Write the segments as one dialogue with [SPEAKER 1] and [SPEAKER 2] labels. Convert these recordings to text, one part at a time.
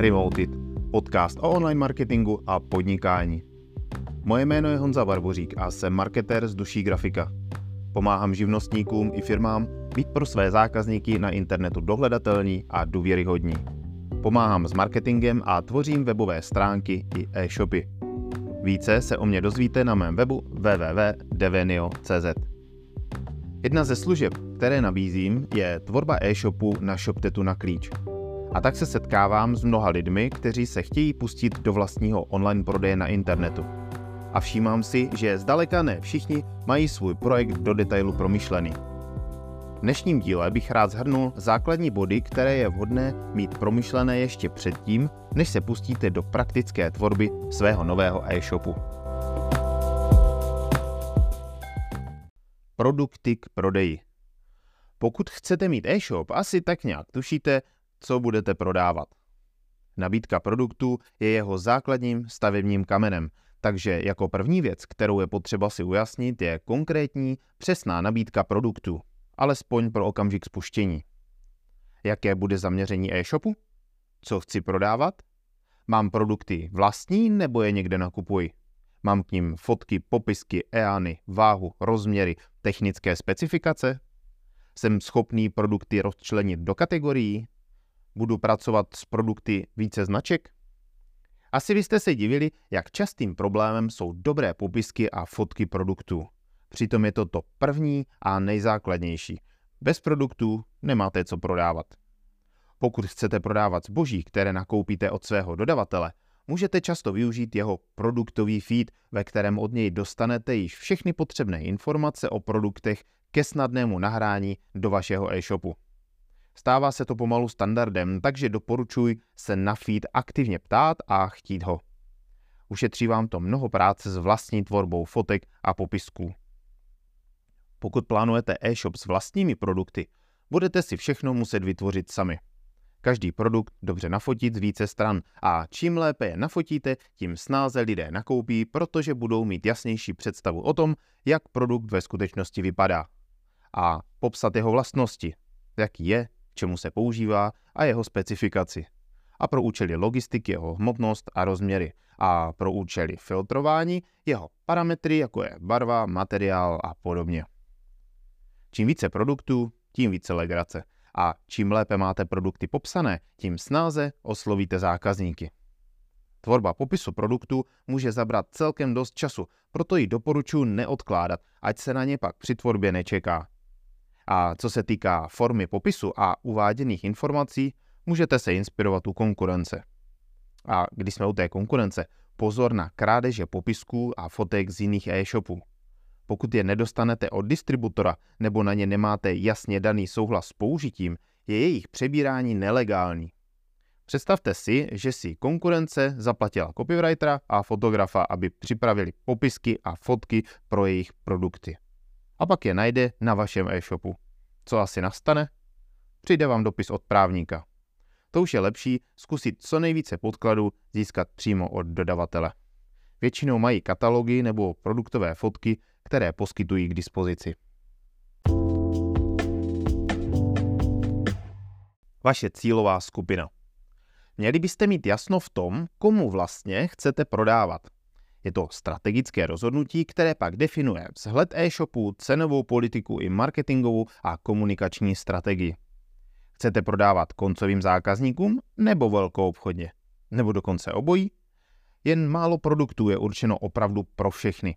[SPEAKER 1] Remoted, podcast o online marketingu a podnikání. Moje jméno je Honza Barbořík a jsem marketér z duší grafika. Pomáhám živnostníkům i firmám být pro své zákazníky na internetu dohledatelní a důvěryhodní. Pomáhám s marketingem a tvořím webové stránky i e-shopy. Více se o mě dozvíte na mém webu www.devenio.cz. Jedna ze služeb, které nabízím, je tvorba e-shopu na ShopTetu na klíč. A tak se setkávám s mnoha lidmi, kteří se chtějí pustit do vlastního online prodeje na internetu. A všímám si, že zdaleka ne všichni mají svůj projekt do detailu promyšlený. V dnešním díle bych rád zhrnul základní body, které je vhodné mít promyšlené ještě předtím, než se pustíte do praktické tvorby svého nového e-shopu. Produkty k prodeji. Pokud chcete mít e-shop, asi tak nějak tušíte, co budete prodávat. Nabídka produktu je jeho základním stavebním kamenem, takže jako první věc, kterou je potřeba si ujasnit, je konkrétní, přesná nabídka produktu, alespoň pro okamžik spuštění. Jaké bude zaměření e-shopu? Co chci prodávat? Mám produkty vlastní nebo je někde nakupuji? Mám k ním fotky, popisky, EANy, váhu, rozměry, technické specifikace? Jsem schopný produkty rozčlenit do kategorií? Budu pracovat s produkty více značek? Asi byste se divili, jak častým problémem jsou dobré popisky a fotky produktů. Přitom je to to první a nejzákladnější. Bez produktů nemáte co prodávat. Pokud chcete prodávat zboží, které nakoupíte od svého dodavatele, můžete často využít jeho produktový feed, ve kterém od něj dostanete již všechny potřebné informace o produktech ke snadnému nahrání do vašeho e-shopu. Stává se to pomalu standardem, takže doporučuji se na feed aktivně ptát a chtít ho. Ušetří vám to mnoho práce s vlastní tvorbou fotek a popisků. Pokud plánujete e-shop s vlastními produkty, budete si všechno muset vytvořit sami. Každý produkt dobře nafotit z více stran a čím lépe je nafotíte, tím snáze lidé nakoupí, protože budou mít jasnější představu o tom, jak produkt ve skutečnosti vypadá. A popsat jeho vlastnosti, jaký je, čemu se používá a jeho specifikaci. A pro účely logistiky jeho hmotnost a rozměry. A pro účely filtrování jeho parametry, jako je barva, materiál a podobně. Čím více produktů, tím více legrace. A čím lépe máte produkty popsané, tím snáze oslovíte zákazníky. Tvorba popisu produktu může zabrat celkem dost času, proto ji doporučuji neodkládat, ať se na ně pak při tvorbě nečeká. A co se týká formy popisu a uváděných informací, můžete se inspirovat u konkurence. A když jsme u té konkurence, pozor na krádeže popisků a fotek z jiných e-shopů. Pokud je nedostanete od distributora nebo na ně nemáte jasně daný souhlas s použitím, je jejich přebírání nelegální. Představte si, že si konkurence zaplatila copywritera a fotografa, aby připravili popisky a fotky pro jejich produkty a pak je najde na vašem e-shopu. Co asi nastane? Přijde vám dopis od právníka. To už je lepší zkusit co nejvíce podkladů získat přímo od dodavatele. Většinou mají katalogy nebo produktové fotky, které poskytují k dispozici. Vaše cílová skupina. Měli byste mít jasno v tom, komu vlastně chcete prodávat. Je to strategické rozhodnutí, které pak definuje vzhled e-shopu, cenovou politiku i marketingovou a komunikační strategii. Chcete prodávat koncovým zákazníkům nebo velkou obchodně? Nebo dokonce obojí? Jen málo produktů je určeno opravdu pro všechny.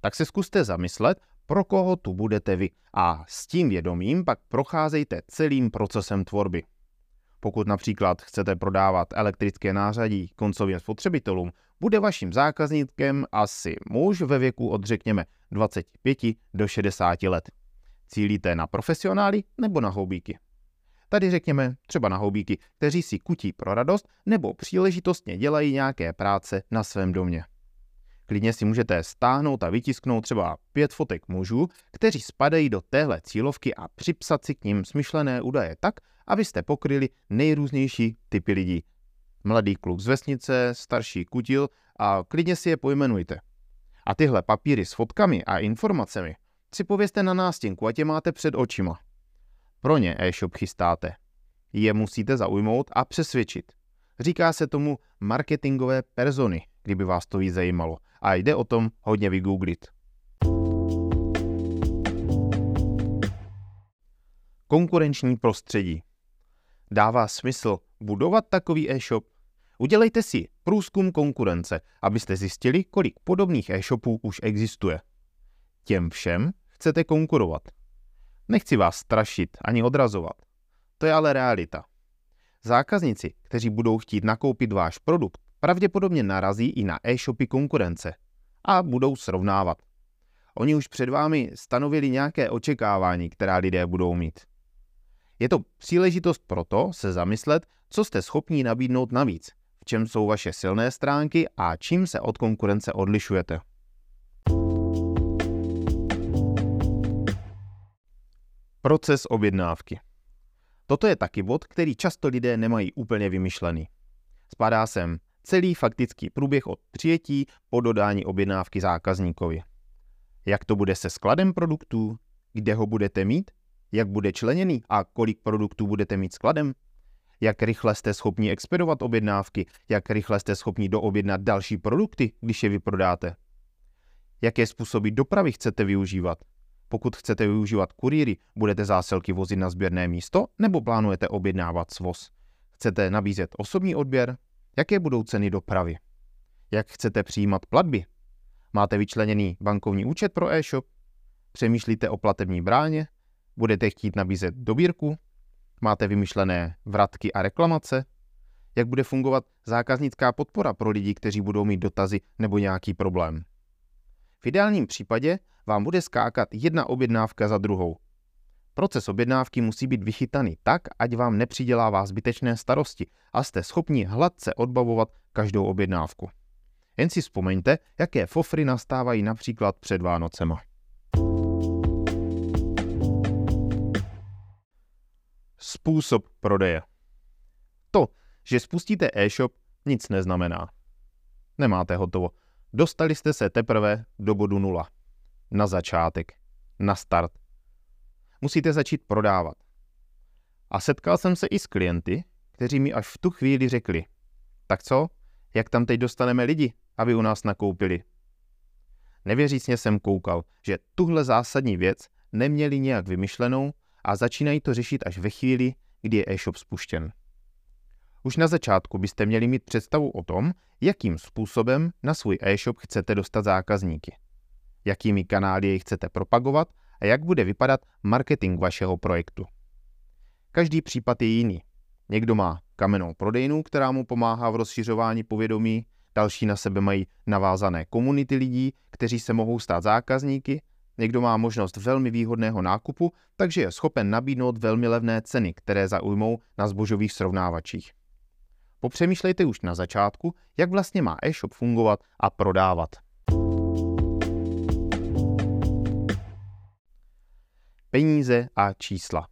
[SPEAKER 1] Tak se zkuste zamyslet, pro koho tu budete vy a s tím vědomím pak procházejte celým procesem tvorby. Pokud například chcete prodávat elektrické nářadí koncovým spotřebitelům, bude vaším zákazníkem asi muž ve věku od řekněme 25 do 60 let. Cílíte na profesionály nebo na houbíky? Tady řekněme třeba na houbíky, kteří si kutí pro radost nebo příležitostně dělají nějaké práce na svém domě. Klidně si můžete stáhnout a vytisknout třeba pět fotek mužů, kteří spadají do téhle cílovky a připsat si k ním smyšlené údaje tak, abyste pokryli nejrůznější typy lidí. Mladý kluk z vesnice, starší kutil a klidně si je pojmenujte. A tyhle papíry s fotkami a informacemi si pověste na nástěnku, ať je máte před očima. Pro ně e-shop chystáte. Je musíte zaujmout a přesvědčit. Říká se tomu marketingové persony, kdyby vás to víc zajímalo. A jde o tom hodně vygooglit. Konkurenční prostředí. Dává smysl budovat takový e-shop? Udělejte si průzkum konkurence, abyste zjistili, kolik podobných e-shopů už existuje. Těm všem chcete konkurovat. Nechci vás strašit ani odrazovat. To je ale realita. Zákazníci, kteří budou chtít nakoupit váš produkt, pravděpodobně narazí i na e-shopy konkurence a budou srovnávat. Oni už před vámi stanovili nějaké očekávání, která lidé budou mít. Je to příležitost pro to se zamyslet, co jste schopní nabídnout navíc, čem jsou vaše silné stránky a čím se od konkurence odlišujete. Proces objednávky. Toto je taky bod, který často lidé nemají úplně vymyšlený. Spadá sem celý faktický průběh od přijetí po dodání objednávky zákazníkovi. Jak to bude se skladem produktů, kde ho budete mít, jak bude členěný a kolik produktů budete mít skladem, jak rychle jste schopni expedovat objednávky, jak rychle jste schopni doobjednat další produkty, když je vyprodáte. Jaké způsoby dopravy chcete využívat, pokud chcete využívat kurýry, budete zásilky vozit na sběrné místo nebo plánujete objednávat svoz? Chcete nabízet osobní odběr? Jaké budou ceny dopravy? Jak chcete přijímat platby? Máte vyčleněný bankovní účet pro e-shop? Přemýšlíte o platební bráně? Budete chtít nabízet dobírku? Máte vymyšlené vratky a reklamace? Jak bude fungovat zákaznická podpora pro lidi, kteří budou mít dotazy nebo nějaký problém? V ideálním případě vám bude skákat jedna objednávka za druhou. Proces objednávky musí být vychytaný tak, ať vám nepřidělává zbytečné starosti a jste schopni hladce odbavovat každou objednávku. Jen si vzpomeňte, jaké fofry nastávají například před Vánocema. Způsob prodeje. To, že spustíte e-shop, nic neznamená. Nemáte hotovo. Dostali jste se teprve do bodu nula na začátek, na start. Musíte začít prodávat. A setkal jsem se i s klienty, kteří mi až v tu chvíli řekli, tak co, jak tam teď dostaneme lidi, aby u nás nakoupili. Nevěřícně jsem koukal, že tuhle zásadní věc neměli nějak vymyšlenou a začínají to řešit až ve chvíli, kdy je e-shop spuštěn. Už na začátku byste měli mít představu o tom, jakým způsobem na svůj e-shop chcete dostat zákazníky jakými kanály jej chcete propagovat a jak bude vypadat marketing vašeho projektu. Každý případ je jiný. Někdo má kamennou prodejnu, která mu pomáhá v rozšiřování povědomí, další na sebe mají navázané komunity lidí, kteří se mohou stát zákazníky, někdo má možnost velmi výhodného nákupu, takže je schopen nabídnout velmi levné ceny, které zaujmou na zbožových srovnávačích. Popřemýšlejte už na začátku, jak vlastně má e-shop fungovat a prodávat. peníze a čísla.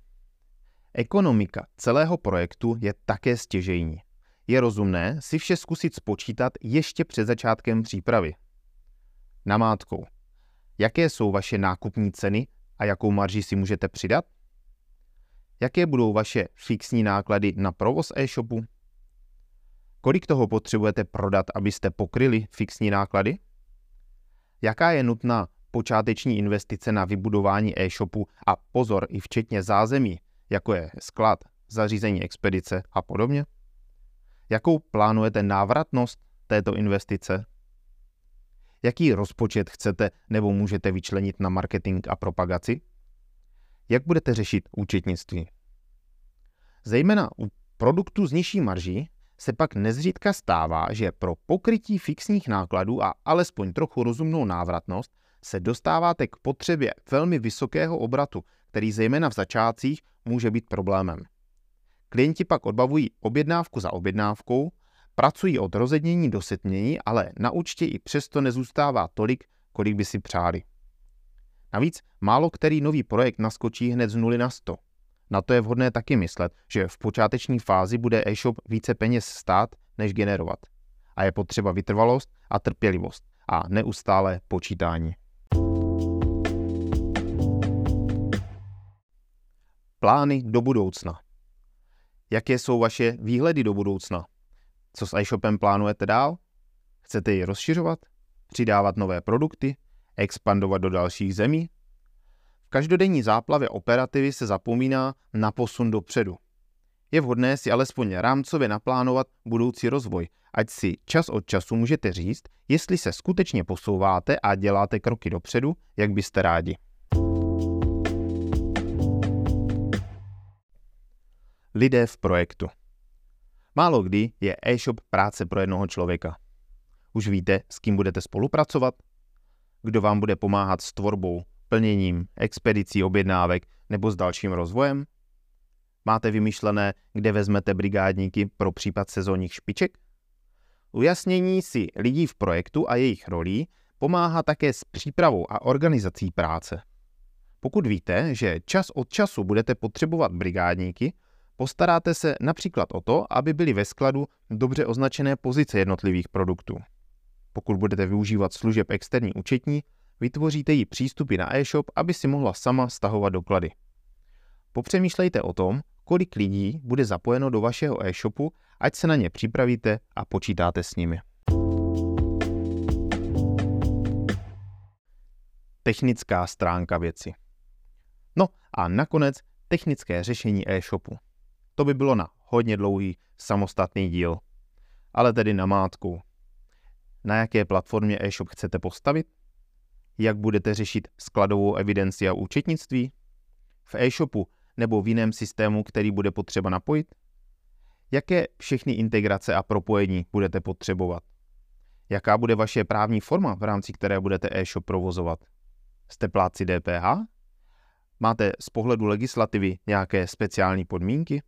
[SPEAKER 1] Ekonomika celého projektu je také stěžejní. Je rozumné si vše zkusit spočítat ještě před začátkem přípravy. Namátkou. Jaké jsou vaše nákupní ceny a jakou marži si můžete přidat? Jaké budou vaše fixní náklady na provoz e-shopu? Kolik toho potřebujete prodat, abyste pokryli fixní náklady? Jaká je nutná počáteční investice na vybudování e-shopu a pozor i včetně zázemí, jako je sklad, zařízení expedice a podobně? Jakou plánujete návratnost této investice? Jaký rozpočet chcete nebo můžete vyčlenit na marketing a propagaci? Jak budete řešit účetnictví? Zejména u produktů s nižší marží se pak nezřídka stává, že pro pokrytí fixních nákladů a alespoň trochu rozumnou návratnost se dostáváte k potřebě velmi vysokého obratu, který zejména v začátcích může být problémem. Klienti pak odbavují objednávku za objednávkou, pracují od rozednění do setmění, ale na účtě i přesto nezůstává tolik, kolik by si přáli. Navíc málo který nový projekt naskočí hned z nuly na 100. Na to je vhodné taky myslet, že v počáteční fázi bude e-shop více peněz stát, než generovat. A je potřeba vytrvalost a trpělivost a neustále počítání. Plány do budoucna. Jaké jsou vaše výhledy do budoucna? Co s e-shopem plánujete dál? Chcete ji rozšiřovat? Přidávat nové produkty? Expandovat do dalších zemí? V každodenní záplavě operativy se zapomíná na posun dopředu. Je vhodné si alespoň rámcově naplánovat budoucí rozvoj, ať si čas od času můžete říct, jestli se skutečně posouváte a děláte kroky dopředu, jak byste rádi. Lidé v projektu. Málo kdy je e-shop práce pro jednoho člověka. Už víte, s kým budete spolupracovat? Kdo vám bude pomáhat s tvorbou, plněním, expedicí objednávek nebo s dalším rozvojem? Máte vymyšlené, kde vezmete brigádníky pro případ sezónních špiček? Ujasnění si lidí v projektu a jejich rolí pomáhá také s přípravou a organizací práce. Pokud víte, že čas od času budete potřebovat brigádníky, postaráte se například o to, aby byly ve skladu dobře označené pozice jednotlivých produktů. Pokud budete využívat služeb externí účetní, vytvoříte jí přístupy na e-shop, aby si mohla sama stahovat doklady. Popřemýšlejte o tom, kolik lidí bude zapojeno do vašeho e-shopu, ať se na ně připravíte a počítáte s nimi. Technická stránka věci. No a nakonec technické řešení e-shopu. To by bylo na hodně dlouhý samostatný díl. Ale tedy na mátku. Na jaké platformě e-shop chcete postavit? Jak budete řešit skladovou evidenci a účetnictví? V e-shopu nebo v jiném systému, který bude potřeba napojit? Jaké všechny integrace a propojení budete potřebovat? Jaká bude vaše právní forma, v rámci které budete e-shop provozovat? Jste pláci DPH? Máte z pohledu legislativy nějaké speciální podmínky?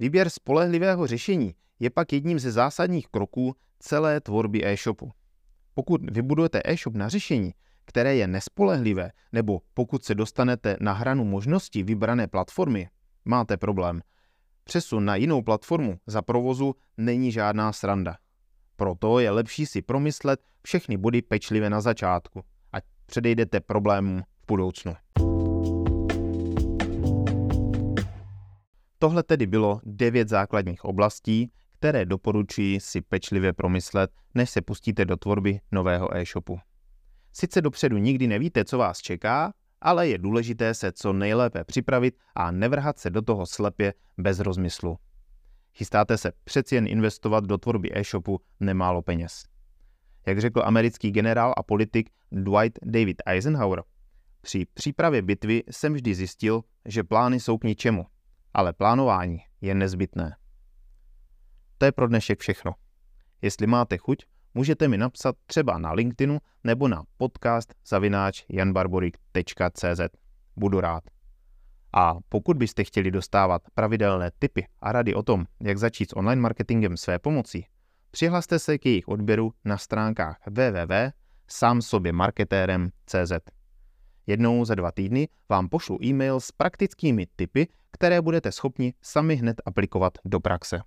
[SPEAKER 1] Výběr spolehlivého řešení je pak jedním ze zásadních kroků celé tvorby e-shopu. Pokud vybudujete e-shop na řešení, které je nespolehlivé, nebo pokud se dostanete na hranu možností vybrané platformy, máte problém. Přesun na jinou platformu za provozu není žádná sranda. Proto je lepší si promyslet všechny body pečlivě na začátku, ať předejdete problémům v budoucnu. Tohle tedy bylo devět základních oblastí, které doporučuji si pečlivě promyslet, než se pustíte do tvorby nového e-shopu. Sice dopředu nikdy nevíte, co vás čeká, ale je důležité se co nejlépe připravit a nevrhat se do toho slepě bez rozmyslu. Chystáte se přeci jen investovat do tvorby e-shopu nemálo peněz. Jak řekl americký generál a politik Dwight David Eisenhower, při přípravě bitvy jsem vždy zjistil, že plány jsou k ničemu, ale plánování je nezbytné. To je pro dnešek všechno. Jestli máte chuť, můžete mi napsat třeba na LinkedInu nebo na podcast zavináč janbarborik.cz. Budu rád. A pokud byste chtěli dostávat pravidelné tipy a rady o tom, jak začít s online marketingem své pomocí, přihlaste se k jejich odběru na stránkách www.samsoběmarketérem.cz. Jednou za dva týdny vám pošlu e-mail s praktickými tipy, které budete schopni sami hned aplikovat do praxe.